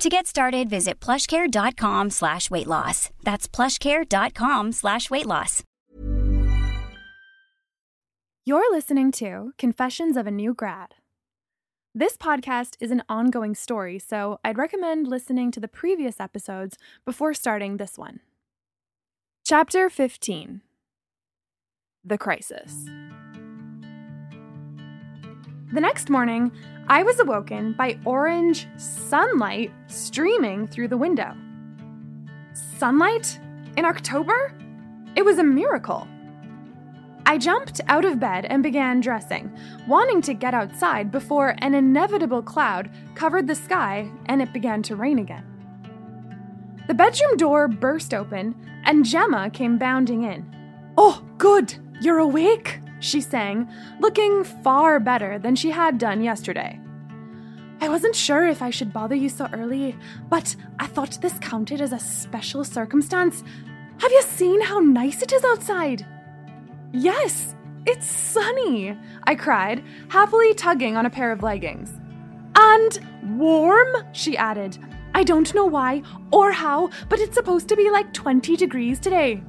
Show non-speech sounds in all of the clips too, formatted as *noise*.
To get started, visit plushcare.com slash weight loss. That's plushcare.com slash weight loss. You're listening to Confessions of a New Grad. This podcast is an ongoing story, so I'd recommend listening to the previous episodes before starting this one. Chapter 15 The Crisis. The next morning, I was awoken by orange sunlight streaming through the window. Sunlight? In October? It was a miracle. I jumped out of bed and began dressing, wanting to get outside before an inevitable cloud covered the sky and it began to rain again. The bedroom door burst open and Gemma came bounding in. Oh, good! You're awake! she sang, looking far better than she had done yesterday. I wasn't sure if I should bother you so early, but I thought this counted as a special circumstance. Have you seen how nice it is outside? Yes, it's sunny, I cried, happily tugging on a pair of leggings. And warm, she added. I don't know why or how, but it's supposed to be like 20 degrees today.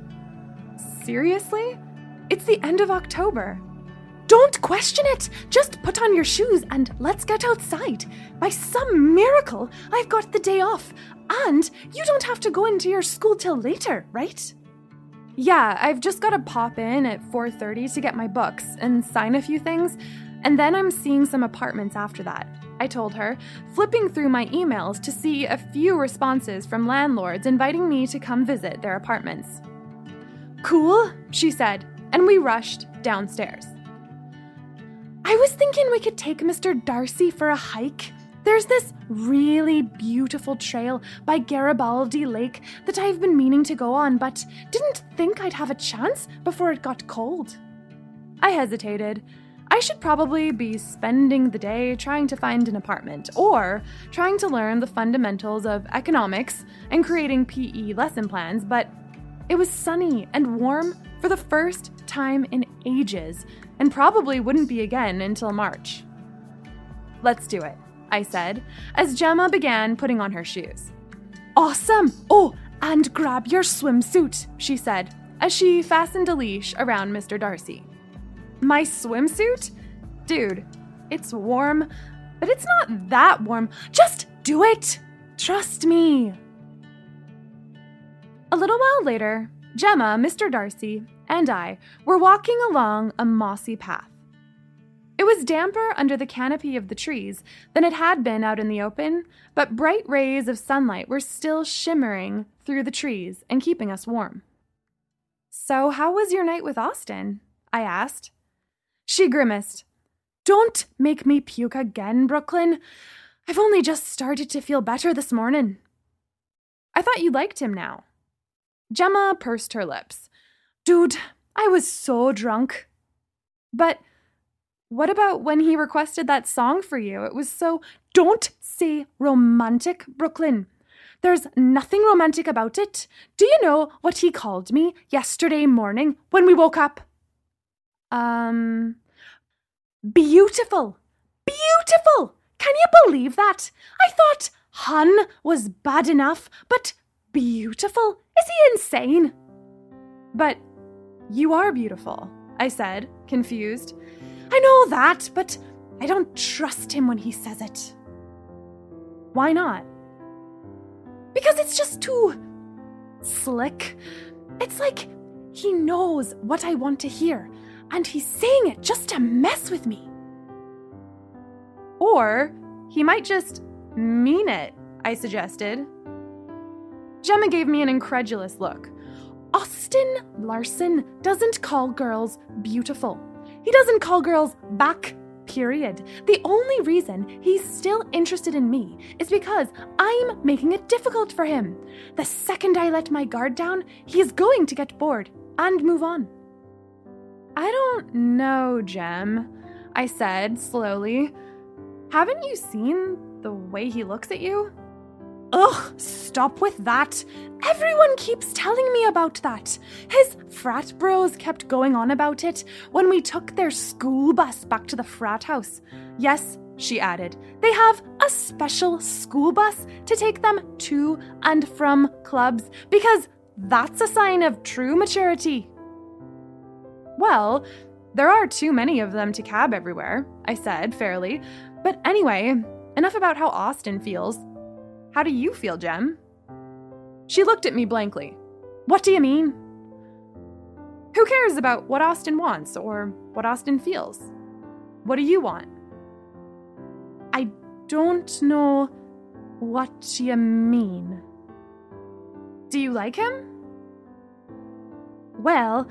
Seriously? It's the end of October. Don't question it! Just put on your shoes and let's get outside. By some miracle, I've got the day off, and you don't have to go into your school till later, right? Yeah, I've just got to pop in at 4:30 to get my books and sign a few things, and then I'm seeing some apartments after that. I told her, flipping through my emails to see a few responses from landlords inviting me to come visit their apartments. Cool, she said, and we rushed downstairs. I was thinking we could take Mr. Darcy for a hike. There's this really beautiful trail by Garibaldi Lake that I've been meaning to go on, but didn't think I'd have a chance before it got cold. I hesitated. I should probably be spending the day trying to find an apartment or trying to learn the fundamentals of economics and creating PE lesson plans, but it was sunny and warm for the first time in ages, and probably wouldn't be again until March. Let's do it, I said, as Gemma began putting on her shoes. Awesome! Oh, and grab your swimsuit, she said, as she fastened a leash around Mr. Darcy. My swimsuit? Dude, it's warm, but it's not that warm. Just do it! Trust me. A little while later, Gemma, Mr. Darcy, and I were walking along a mossy path. It was damper under the canopy of the trees than it had been out in the open, but bright rays of sunlight were still shimmering through the trees and keeping us warm. So, how was your night with Austin? I asked. She grimaced. Don't make me puke again, Brooklyn. I've only just started to feel better this morning. I thought you liked him now. Gemma pursed her lips. Dude, I was so drunk. But what about when he requested that song for you? It was so. Don't say romantic, Brooklyn. There's nothing romantic about it. Do you know what he called me yesterday morning when we woke up? Um. Beautiful. Beautiful. Can you believe that? I thought hun was bad enough, but beautiful? Is he insane? But you are beautiful, I said, confused. I know that, but I don't trust him when he says it. Why not? Because it's just too slick. It's like he knows what I want to hear, and he's saying it just to mess with me. Or he might just mean it, I suggested. Gemma gave me an incredulous look. Austin Larson doesn't call girls beautiful. He doesn't call girls back, period. The only reason he's still interested in me is because I'm making it difficult for him. The second I let my guard down, he is going to get bored. and move on. I don't know, Jem, I said slowly. Haven't you seen the way he looks at you? Ugh, stop with that. Everyone keeps telling me about that. His frat bros kept going on about it when we took their school bus back to the frat house. Yes, she added, they have a special school bus to take them to and from clubs because that's a sign of true maturity. Well, there are too many of them to cab everywhere, I said fairly. But anyway, enough about how Austin feels. How do you feel, Jem? She looked at me blankly. What do you mean? Who cares about what Austin wants or what Austin feels? What do you want? I don't know what you mean. Do you like him? Well,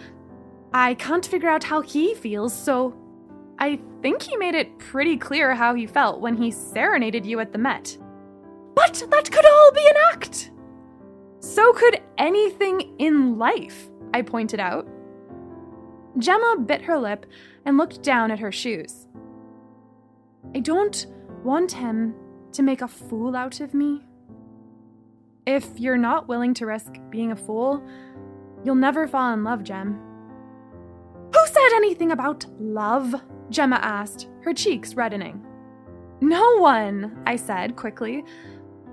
I can't figure out how he feels, so I think he made it pretty clear how he felt when he serenaded you at the Met. But that could all be an act! So could anything in life, I pointed out. Gemma bit her lip and looked down at her shoes. I don't want him to make a fool out of me. If you're not willing to risk being a fool, you'll never fall in love, Jem. Who said anything about love? Gemma asked, her cheeks reddening. No one, I said quickly.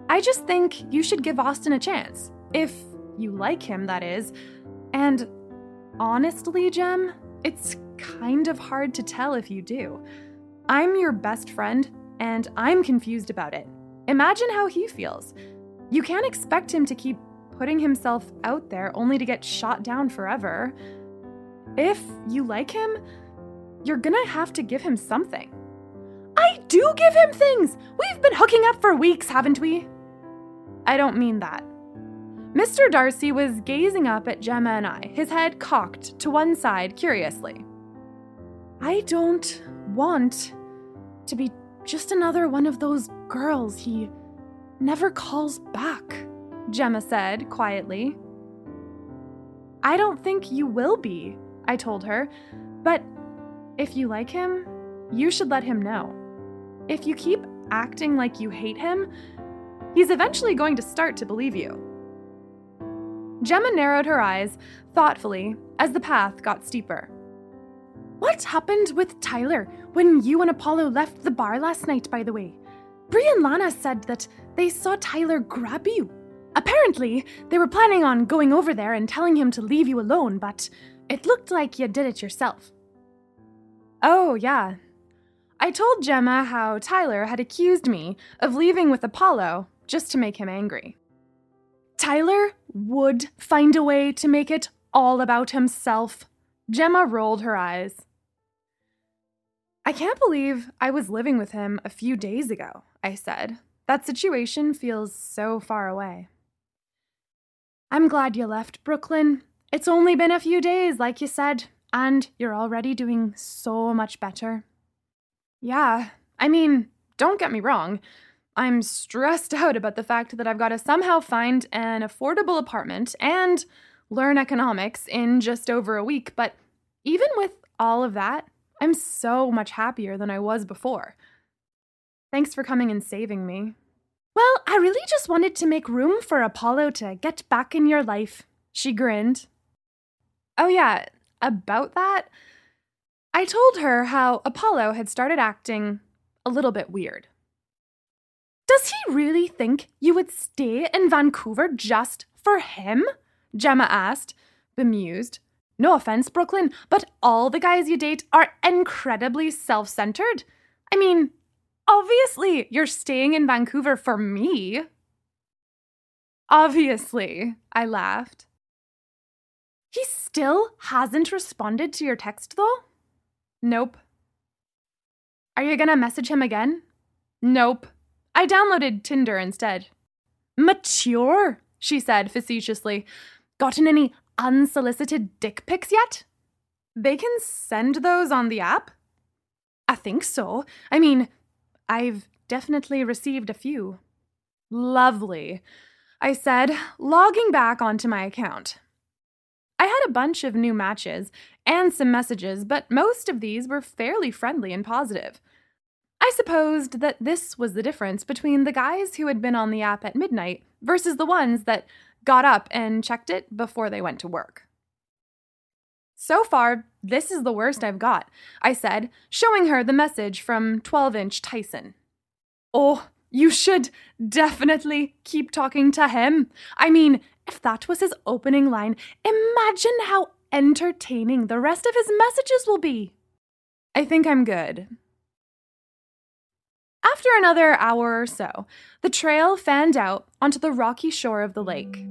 I just think you should give Austin a chance. If you like him, that is. And honestly, Jem, it's kind of hard to tell if you do. I'm your best friend, and I'm confused about it. Imagine how he feels. You can't expect him to keep putting himself out there only to get shot down forever. If you like him, you're gonna have to give him something. I do give him things! We've been hooking up for weeks, haven't we? I don't mean that. Mr. Darcy was gazing up at Gemma and I, his head cocked to one side curiously. I don't want to be just another one of those girls he never calls back, Gemma said quietly. I don't think you will be, I told her, but if you like him, you should let him know. If you keep acting like you hate him, he's eventually going to start to believe you. Gemma narrowed her eyes thoughtfully as the path got steeper. What happened with Tyler when you and Apollo left the bar last night, by the way? Bri and Lana said that they saw Tyler grab you. Apparently, they were planning on going over there and telling him to leave you alone, but it looked like you did it yourself. Oh, yeah. I told Gemma how Tyler had accused me of leaving with Apollo just to make him angry. Tyler would find a way to make it all about himself. Gemma rolled her eyes. I can't believe I was living with him a few days ago, I said. That situation feels so far away. I'm glad you left Brooklyn. It's only been a few days, like you said, and you're already doing so much better. Yeah, I mean, don't get me wrong. I'm stressed *laughs* out about the fact that I've got to somehow find an affordable apartment and learn economics in just over a week, but even with all of that, I'm so much happier than I was before. Thanks for coming and saving me. Well, I really just wanted to make room for Apollo to get back in your life, she grinned. Oh, yeah, about that, I told her how Apollo had started acting a little bit weird. Does he really think you would stay in Vancouver just for him? Gemma asked, bemused. No offense, Brooklyn, but all the guys you date are incredibly self centered. I mean, obviously, you're staying in Vancouver for me. Obviously, I laughed. He still hasn't responded to your text, though? Nope. Are you gonna message him again? Nope. I downloaded Tinder instead. Mature, she said facetiously. Gotten any unsolicited dick pics yet? They can send those on the app? I think so. I mean, I've definitely received a few. Lovely, I said, logging back onto my account. I had a bunch of new matches and some messages, but most of these were fairly friendly and positive. I supposed that this was the difference between the guys who had been on the app at midnight versus the ones that got up and checked it before they went to work. So far, this is the worst I've got, I said, showing her the message from 12 inch Tyson. Oh, you should definitely keep talking to him. I mean, if that was his opening line, imagine how entertaining the rest of his messages will be. I think I'm good. After another hour or so, the trail fanned out onto the rocky shore of the lake.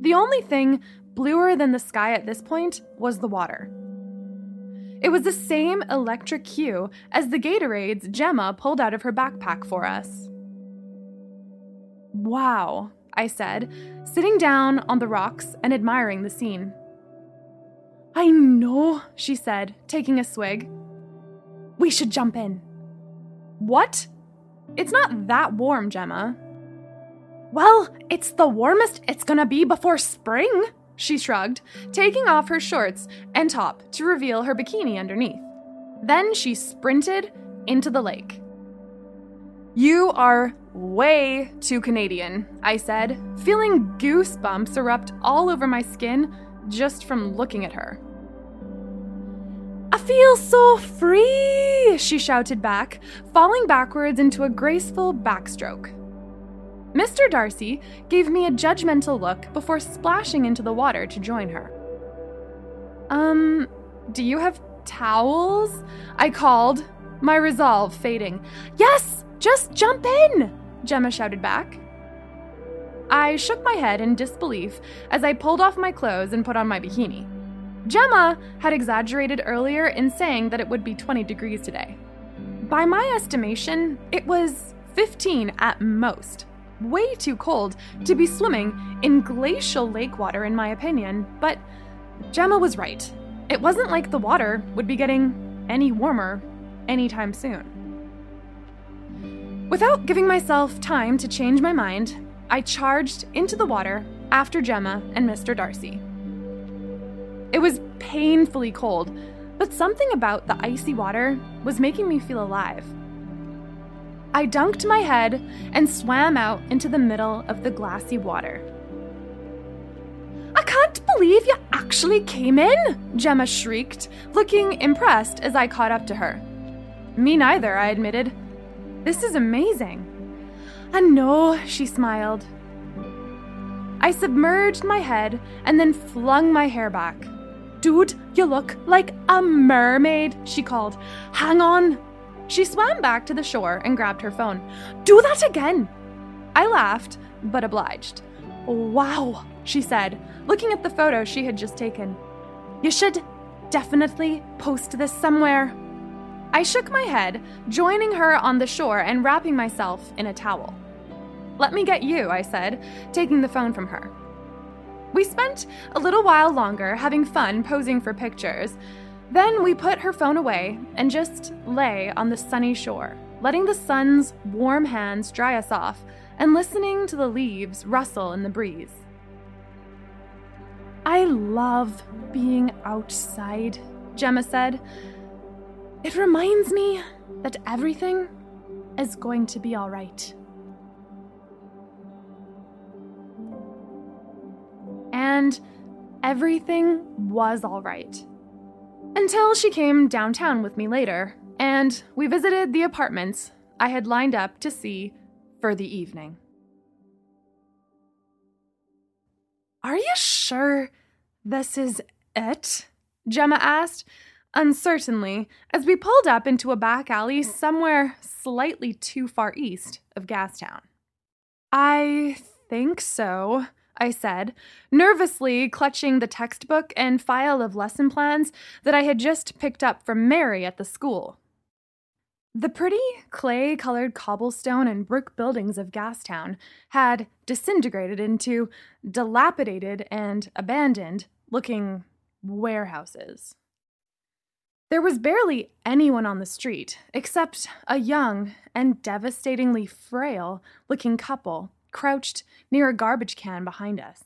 The only thing bluer than the sky at this point was the water. It was the same electric hue as the Gatorades Gemma pulled out of her backpack for us. Wow, I said, sitting down on the rocks and admiring the scene. I know, she said, taking a swig. We should jump in. What? It's not that warm, Gemma. Well, it's the warmest it's gonna be before spring, she shrugged, taking off her shorts and top to reveal her bikini underneath. Then she sprinted into the lake. You are way too Canadian, I said, feeling goosebumps erupt all over my skin just from looking at her. Feel so free, she shouted back, falling backwards into a graceful backstroke. Mr. Darcy gave me a judgmental look before splashing into the water to join her. Um, do you have towels? I called, my resolve fading. Yes, just jump in, Gemma shouted back. I shook my head in disbelief as I pulled off my clothes and put on my bikini. Gemma had exaggerated earlier in saying that it would be 20 degrees today. By my estimation, it was 15 at most. Way too cold to be swimming in glacial lake water, in my opinion, but Gemma was right. It wasn't like the water would be getting any warmer anytime soon. Without giving myself time to change my mind, I charged into the water after Gemma and Mr. Darcy. It was painfully cold, but something about the icy water was making me feel alive. I dunked my head and swam out into the middle of the glassy water. I can't believe you actually came in, Gemma shrieked, looking impressed as I caught up to her. Me neither, I admitted. This is amazing. I know, she smiled. I submerged my head and then flung my hair back. Dude, you look like a mermaid, she called. Hang on. She swam back to the shore and grabbed her phone. Do that again. I laughed, but obliged. Wow, she said, looking at the photo she had just taken. You should definitely post this somewhere. I shook my head, joining her on the shore and wrapping myself in a towel. Let me get you, I said, taking the phone from her. We spent a little while longer having fun posing for pictures. Then we put her phone away and just lay on the sunny shore, letting the sun's warm hands dry us off and listening to the leaves rustle in the breeze. I love being outside, Gemma said. It reminds me that everything is going to be all right. And everything was all right. Until she came downtown with me later, and we visited the apartments I had lined up to see for the evening. Are you sure this is it? Gemma asked, uncertainly, as we pulled up into a back alley somewhere slightly too far east of Gastown. I think so, I said, nervously clutching the textbook and file of lesson plans that I had just picked up from Mary at the school. The pretty clay colored cobblestone and brick buildings of Gastown had disintegrated into dilapidated and abandoned looking warehouses. There was barely anyone on the street except a young and devastatingly frail looking couple crouched near a garbage can behind us.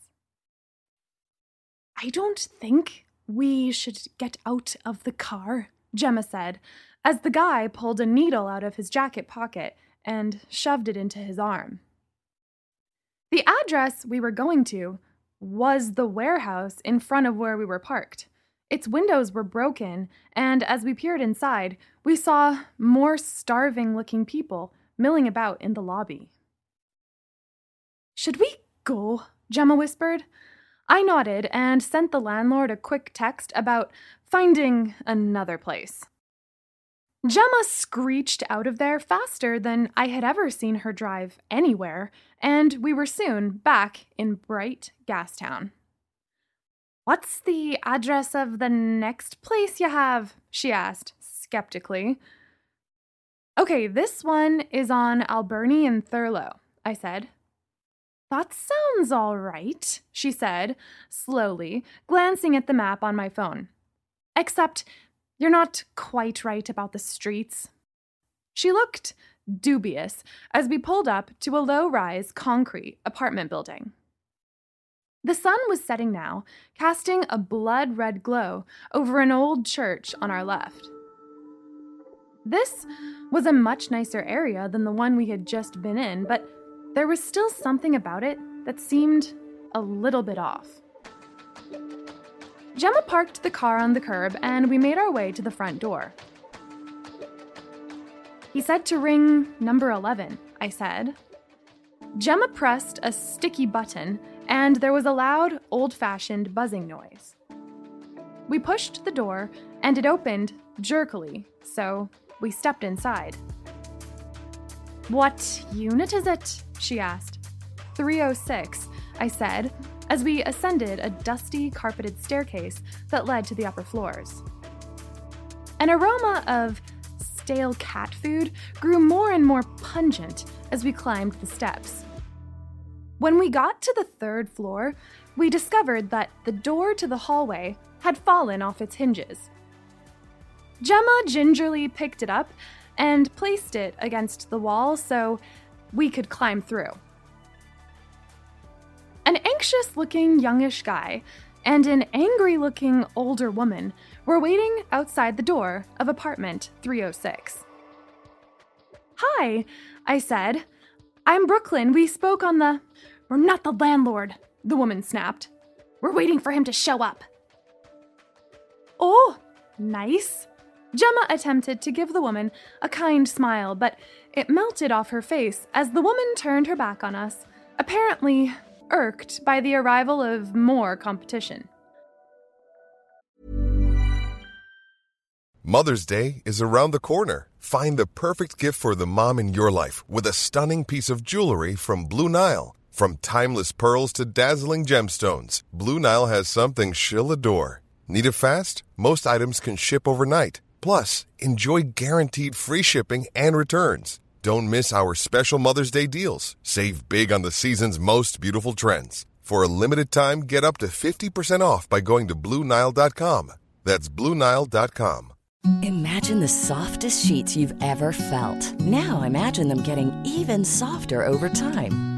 I don't think we should get out of the car, Gemma said, as the guy pulled a needle out of his jacket pocket and shoved it into his arm. The address we were going to was the warehouse in front of where we were parked. Its windows were broken, and as we peered inside, we saw more starving looking people milling about in the lobby. Should we go? Gemma whispered. I nodded and sent the landlord a quick text about finding another place. Gemma screeched out of there faster than I had ever seen her drive anywhere, and we were soon back in bright Gastown. What's the address of the next place you have? she asked, skeptically. Okay, this one is on Alberni and Thurlow, I said. That sounds all right, she said, slowly, glancing at the map on my phone. Except you're not quite right about the streets. She looked dubious as we pulled up to a low rise concrete apartment building. The sun was setting now, casting a blood red glow over an old church on our left. This was a much nicer area than the one we had just been in, but there was still something about it that seemed a little bit off. Gemma parked the car on the curb and we made our way to the front door. He said to ring number 11, I said. Gemma pressed a sticky button and there was a loud, old fashioned buzzing noise. We pushed the door and it opened jerkily, so we stepped inside. What unit is it? she asked. 306, I said, as we ascended a dusty, carpeted staircase that led to the upper floors. An aroma of stale cat food grew more and more pungent as we climbed the steps. When we got to the third floor, we discovered that the door to the hallway had fallen off its hinges. Gemma gingerly picked it up and placed it against the wall so we could climb through. An anxious looking youngish guy and an angry looking older woman were waiting outside the door of apartment 306. Hi, I said. I'm Brooklyn. We spoke on the. We're not the landlord, the woman snapped. We're waiting for him to show up. Oh, nice, Gemma attempted to give the woman a kind smile, but it melted off her face as the woman turned her back on us, apparently irked by the arrival of more competition. Mother's Day is around the corner. Find the perfect gift for the mom in your life with a stunning piece of jewelry from Blue Nile. From timeless pearls to dazzling gemstones, Blue Nile has something she'll adore. Need it fast? Most items can ship overnight. Plus, enjoy guaranteed free shipping and returns. Don't miss our special Mother's Day deals. Save big on the season's most beautiful trends. For a limited time, get up to 50% off by going to Bluenile.com. That's Bluenile.com. Imagine the softest sheets you've ever felt. Now imagine them getting even softer over time.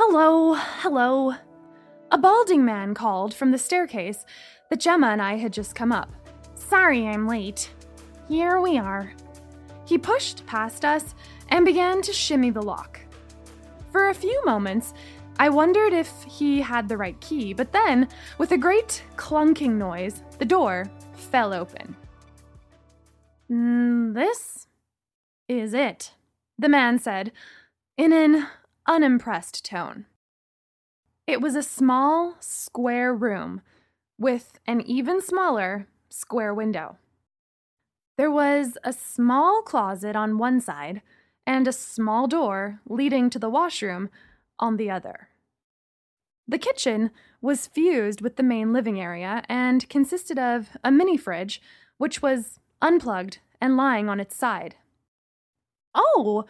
Hello, hello. A balding man called from the staircase that Gemma and I had just come up. Sorry I'm late. Here we are. He pushed past us and began to shimmy the lock. For a few moments, I wondered if he had the right key, but then, with a great clunking noise, the door fell open. Mm, this is it, the man said, in an unimpressed tone. It was a small, square room with an even smaller, square window. There was a small closet on one side and a small door leading to the washroom on the other. The kitchen was fused with the main living area and consisted of a mini fridge, which was unplugged and lying on its side. Oh,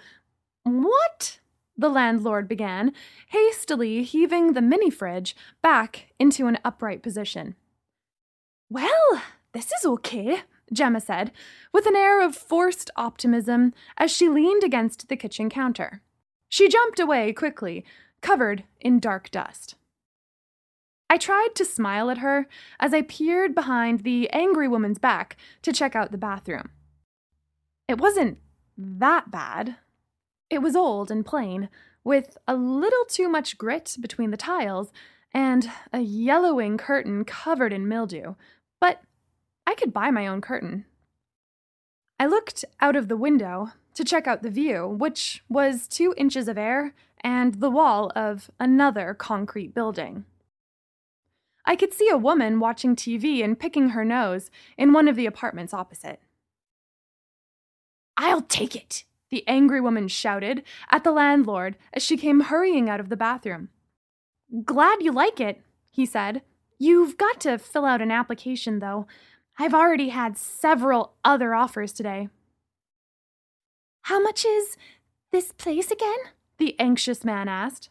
what? The landlord began, hastily heaving the mini fridge back into an upright position. Well, this is okay, Gemma said, with an air of forced optimism as she leaned against the kitchen counter. She jumped away quickly, covered in dark dust. I tried to smile at her as I peered behind the angry woman's back to check out the bathroom. It wasn't that bad. It was old and plain, with a little too much grit between the tiles and a yellowing curtain covered in mildew, but I could buy my own curtain. I looked out of the window to check out the view, which was two inches of air and the wall of another concrete building. I could see a woman watching TV and picking her nose in one of the apartments opposite. I'll take it, the angry woman shouted at the landlord as she came hurrying out of the bathroom. Glad you like it, he said. You've got to fill out an application, though. I've already had several other offers today. How much is this place again? The anxious man asked.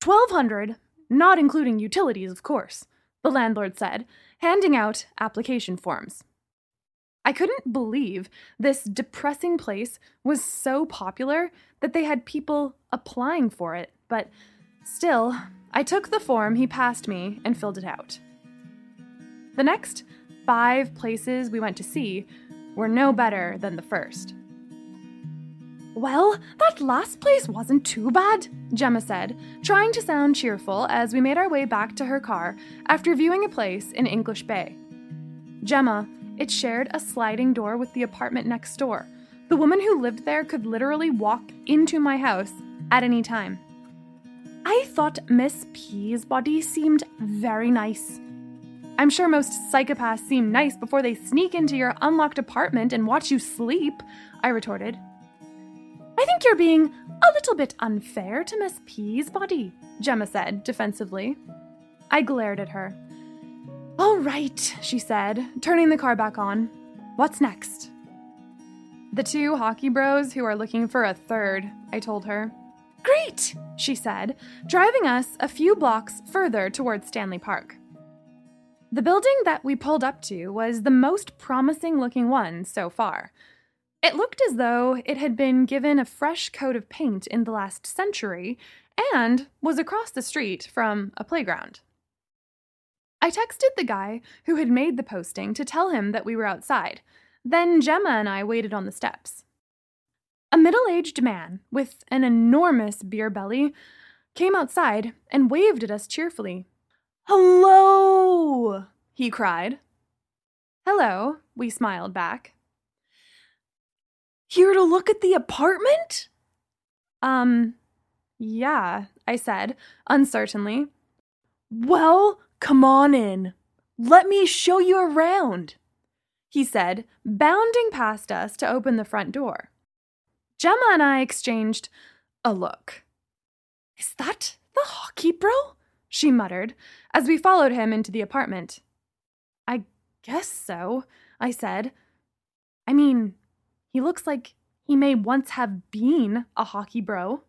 Twelve hundred, not including utilities, of course, the landlord said, handing out application forms. I couldn't believe this depressing place was so popular that they had people applying for it, but still, I took the form he passed me and filled it out. The next five places we went to see were no better than the first. Well, that last place wasn't too bad, Gemma said, trying to sound cheerful as we made our way back to her car after viewing a place in English Bay. Gemma, it shared a sliding door with the apartment next door. The woman who lived there could literally walk into my house at any time. I thought Miss Peabody seemed very nice. I'm sure most psychopaths seem nice before they sneak into your unlocked apartment and watch you sleep, I retorted. I think you're being a little bit unfair to Miss Peabody, Gemma said defensively. I glared at her. All right, she said, turning the car back on. What's next? The two hockey bros who are looking for a third, I told her. Great, she said, driving us a few blocks further towards Stanley Park. The building that we pulled up to was the most promising looking one so far. It looked as though it had been given a fresh coat of paint in the last century and was across the street from a playground. I texted the guy who had made the posting to tell him that we were outside. Then Gemma and I waited on the steps. A middle aged man with an enormous beer belly came outside and waved at us cheerfully. Hello! he cried. Hello, we smiled back. Here to look at the apartment? Um, yeah, I said, uncertainly. Well, come on in. Let me show you around, he said, bounding past us to open the front door. Gemma and I exchanged a look. Is that the hockey bro? she muttered as we followed him into the apartment. I guess so, I said. I mean, he looks like he may once have been a hockey bro.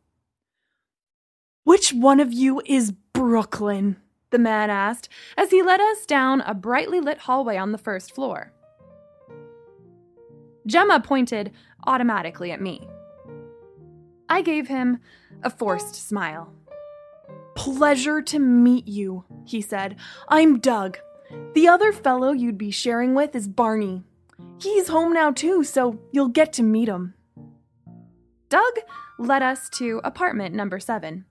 Which one of you is Brooklyn? The man asked as he led us down a brightly lit hallway on the first floor. Gemma pointed automatically at me. I gave him a forced smile. Pleasure to meet you, he said. I'm Doug. The other fellow you'd be sharing with is Barney. He's home now, too, so you'll get to meet him. Doug led us to apartment number seven.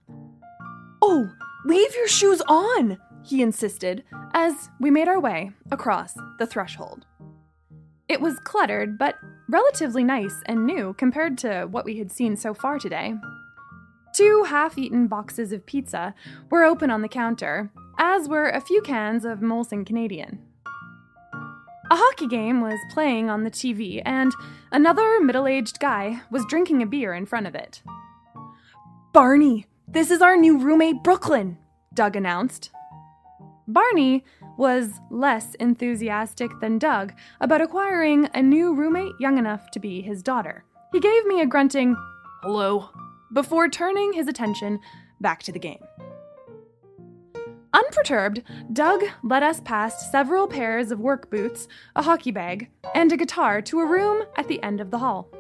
Oh, leave your shoes on, he insisted as we made our way across the threshold. It was cluttered, but relatively nice and new compared to what we had seen so far today. Two half eaten boxes of pizza were open on the counter, as were a few cans of Molson Canadian. A hockey game was playing on the TV, and another middle aged guy was drinking a beer in front of it. Barney, this is our new roommate, Brooklyn, Doug announced. Barney was less enthusiastic than Doug about acquiring a new roommate young enough to be his daughter. He gave me a grunting, hello, before turning his attention back to the game. Unperturbed, Doug led us past several pairs of work boots, a hockey bag, and a guitar to a room at the end of the hall.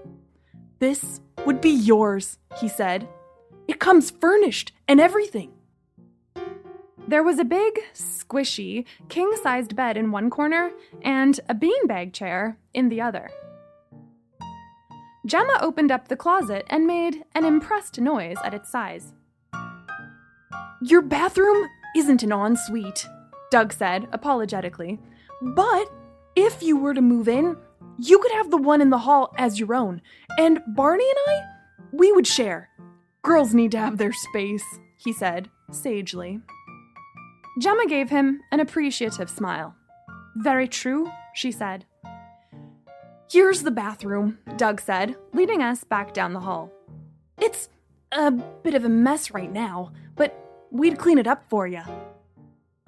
This would be yours, he said. It comes furnished and everything. There was a big, squishy, king sized bed in one corner and a beanbag chair in the other. Gemma opened up the closet and made an impressed noise at its size. Your bathroom isn't an ensuite, Doug said apologetically. But if you were to move in, you could have the one in the hall as your own, and Barney and I, we would share. Girls need to have their space, he said sagely. Gemma gave him an appreciative smile. Very true, she said. Here's the bathroom, Doug said, leading us back down the hall. It's a bit of a mess right now, but we'd clean it up for you.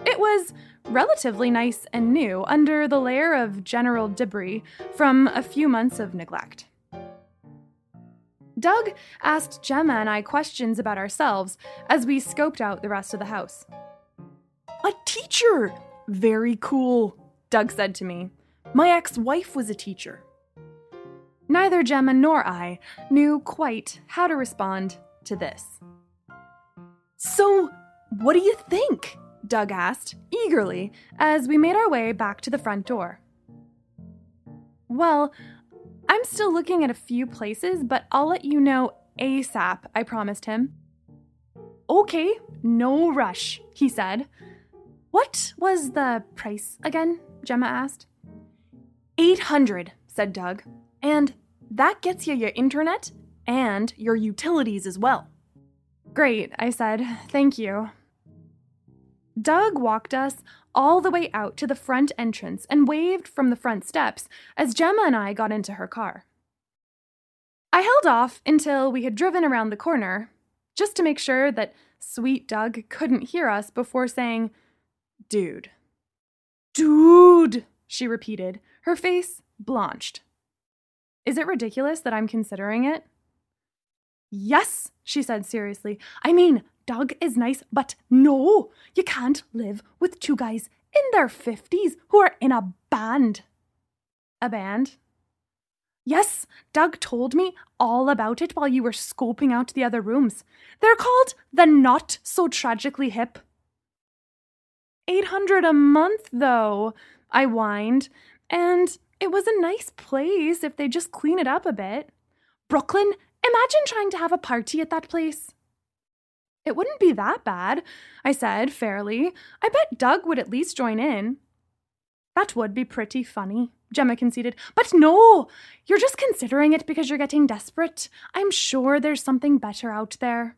It was relatively nice and new under the layer of general debris from a few months of neglect. Doug asked Gemma and I questions about ourselves as we scoped out the rest of the house. A teacher! Very cool, Doug said to me. My ex wife was a teacher. Neither Gemma nor I knew quite how to respond to this. So, what do you think? Doug asked, eagerly, as we made our way back to the front door. Well, I'm still looking at a few places, but I'll let you know ASAP, I promised him. Okay, no rush, he said. What was the price again? Gemma asked. 800, said Doug. And that gets you your internet and your utilities as well. Great, I said. Thank you. Doug walked us all the way out to the front entrance and waved from the front steps as Gemma and I got into her car. I held off until we had driven around the corner, just to make sure that sweet Doug couldn't hear us before saying, Dude. Dude, she repeated, her face blanched. Is it ridiculous that I'm considering it? Yes, she said seriously. I mean, Doug is nice, but no, you can't live with two guys in their 50s who are in a band. A band? Yes, Doug told me all about it while you were scoping out the other rooms. They're called the Not So Tragically Hip. 800 a month, though, I whined, and it was a nice place if they just clean it up a bit. Brooklyn, imagine trying to have a party at that place. It wouldn't be that bad, I said fairly. I bet Doug would at least join in. That would be pretty funny, Gemma conceded. But no, you're just considering it because you're getting desperate. I'm sure there's something better out there.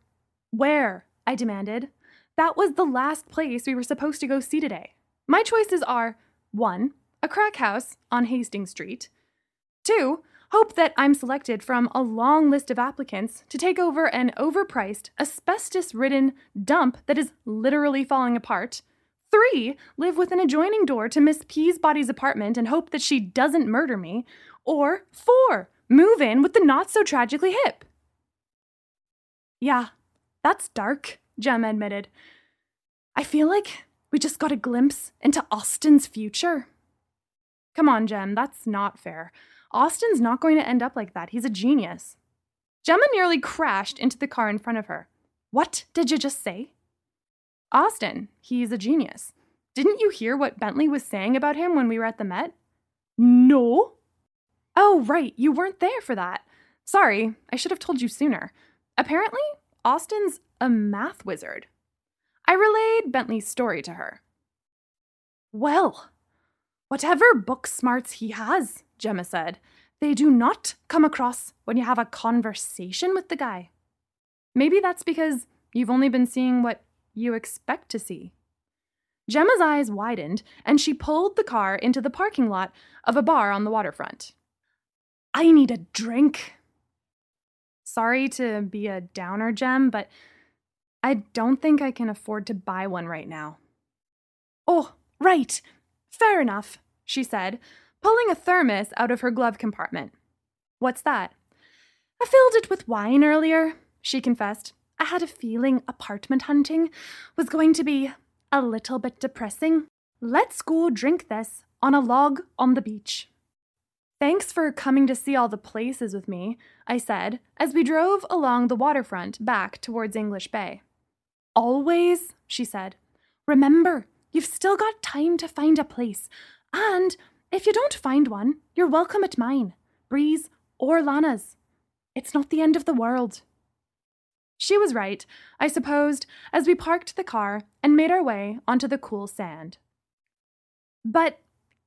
Where? I demanded. That was the last place we were supposed to go see today. My choices are 1. A crack house on Hastings Street. 2 hope that I'm selected from a long list of applicants to take over an overpriced, asbestos ridden dump that is literally falling apart. Three, live with an adjoining door to Miss Peabody's apartment and hope that she doesn't murder me. Or four, move in with the not so tragically hip. Yeah, that's dark, Jem admitted. I feel like we just got a glimpse into Austin's future. Come on, Jem, that's not fair. Austin's not going to end up like that. He's a genius. Gemma nearly crashed into the car in front of her. What did you just say? Austin, he's a genius. Didn't you hear what Bentley was saying about him when we were at the Met? No. Oh, right, you weren't there for that. Sorry, I should have told you sooner. Apparently, Austin's a math wizard. I relayed Bentley's story to her. Well, whatever book smarts he has, Gemma said. They do not come across when you have a conversation with the guy. Maybe that's because you've only been seeing what you expect to see. Gemma's eyes widened and she pulled the car into the parking lot of a bar on the waterfront. I need a drink. Sorry to be a downer, Gem, but I don't think I can afford to buy one right now. Oh, right. Fair enough, she said, pulling a thermos out of her glove compartment. What's that? I filled it with wine earlier, she confessed. I had a feeling apartment hunting was going to be a little bit depressing. Let's go drink this on a log on the beach. Thanks for coming to see all the places with me, I said as we drove along the waterfront back towards English Bay. Always, she said. Remember, you've still got time to find a place. And if you don't find one, you're welcome at mine, Breeze or Lana's. It's not the end of the world. She was right, I supposed, as we parked the car and made our way onto the cool sand. But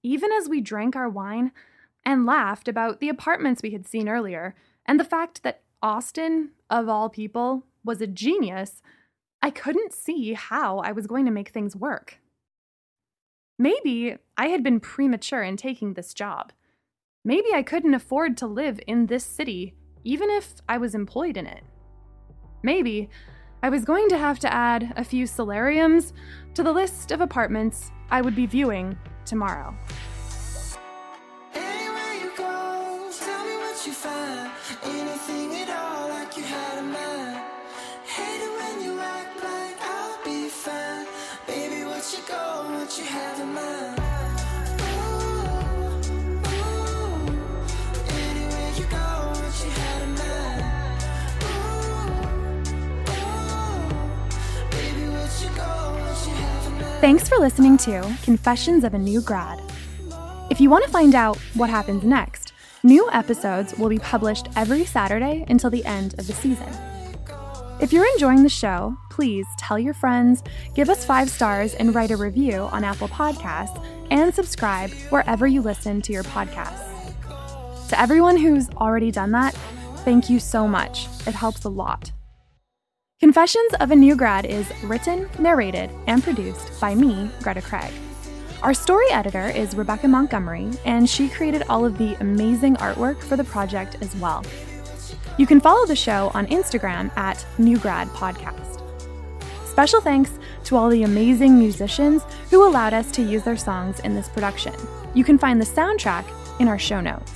even as we drank our wine and laughed about the apartments we had seen earlier and the fact that Austin, of all people, was a genius, I couldn't see how I was going to make things work. Maybe I had been premature in taking this job. Maybe I couldn't afford to live in this city, even if I was employed in it. Maybe I was going to have to add a few solariums to the list of apartments I would be viewing tomorrow. Thanks for listening to Confessions of a New Grad. If you want to find out what happens next, new episodes will be published every Saturday until the end of the season. If you're enjoying the show, please tell your friends, give us five stars, and write a review on Apple Podcasts, and subscribe wherever you listen to your podcasts. To everyone who's already done that, thank you so much. It helps a lot. Confessions of a New Grad is written, narrated, and produced by me, Greta Craig. Our story editor is Rebecca Montgomery, and she created all of the amazing artwork for the project as well. You can follow the show on Instagram at Newgrad Podcast. Special thanks to all the amazing musicians who allowed us to use their songs in this production. You can find the soundtrack in our show notes.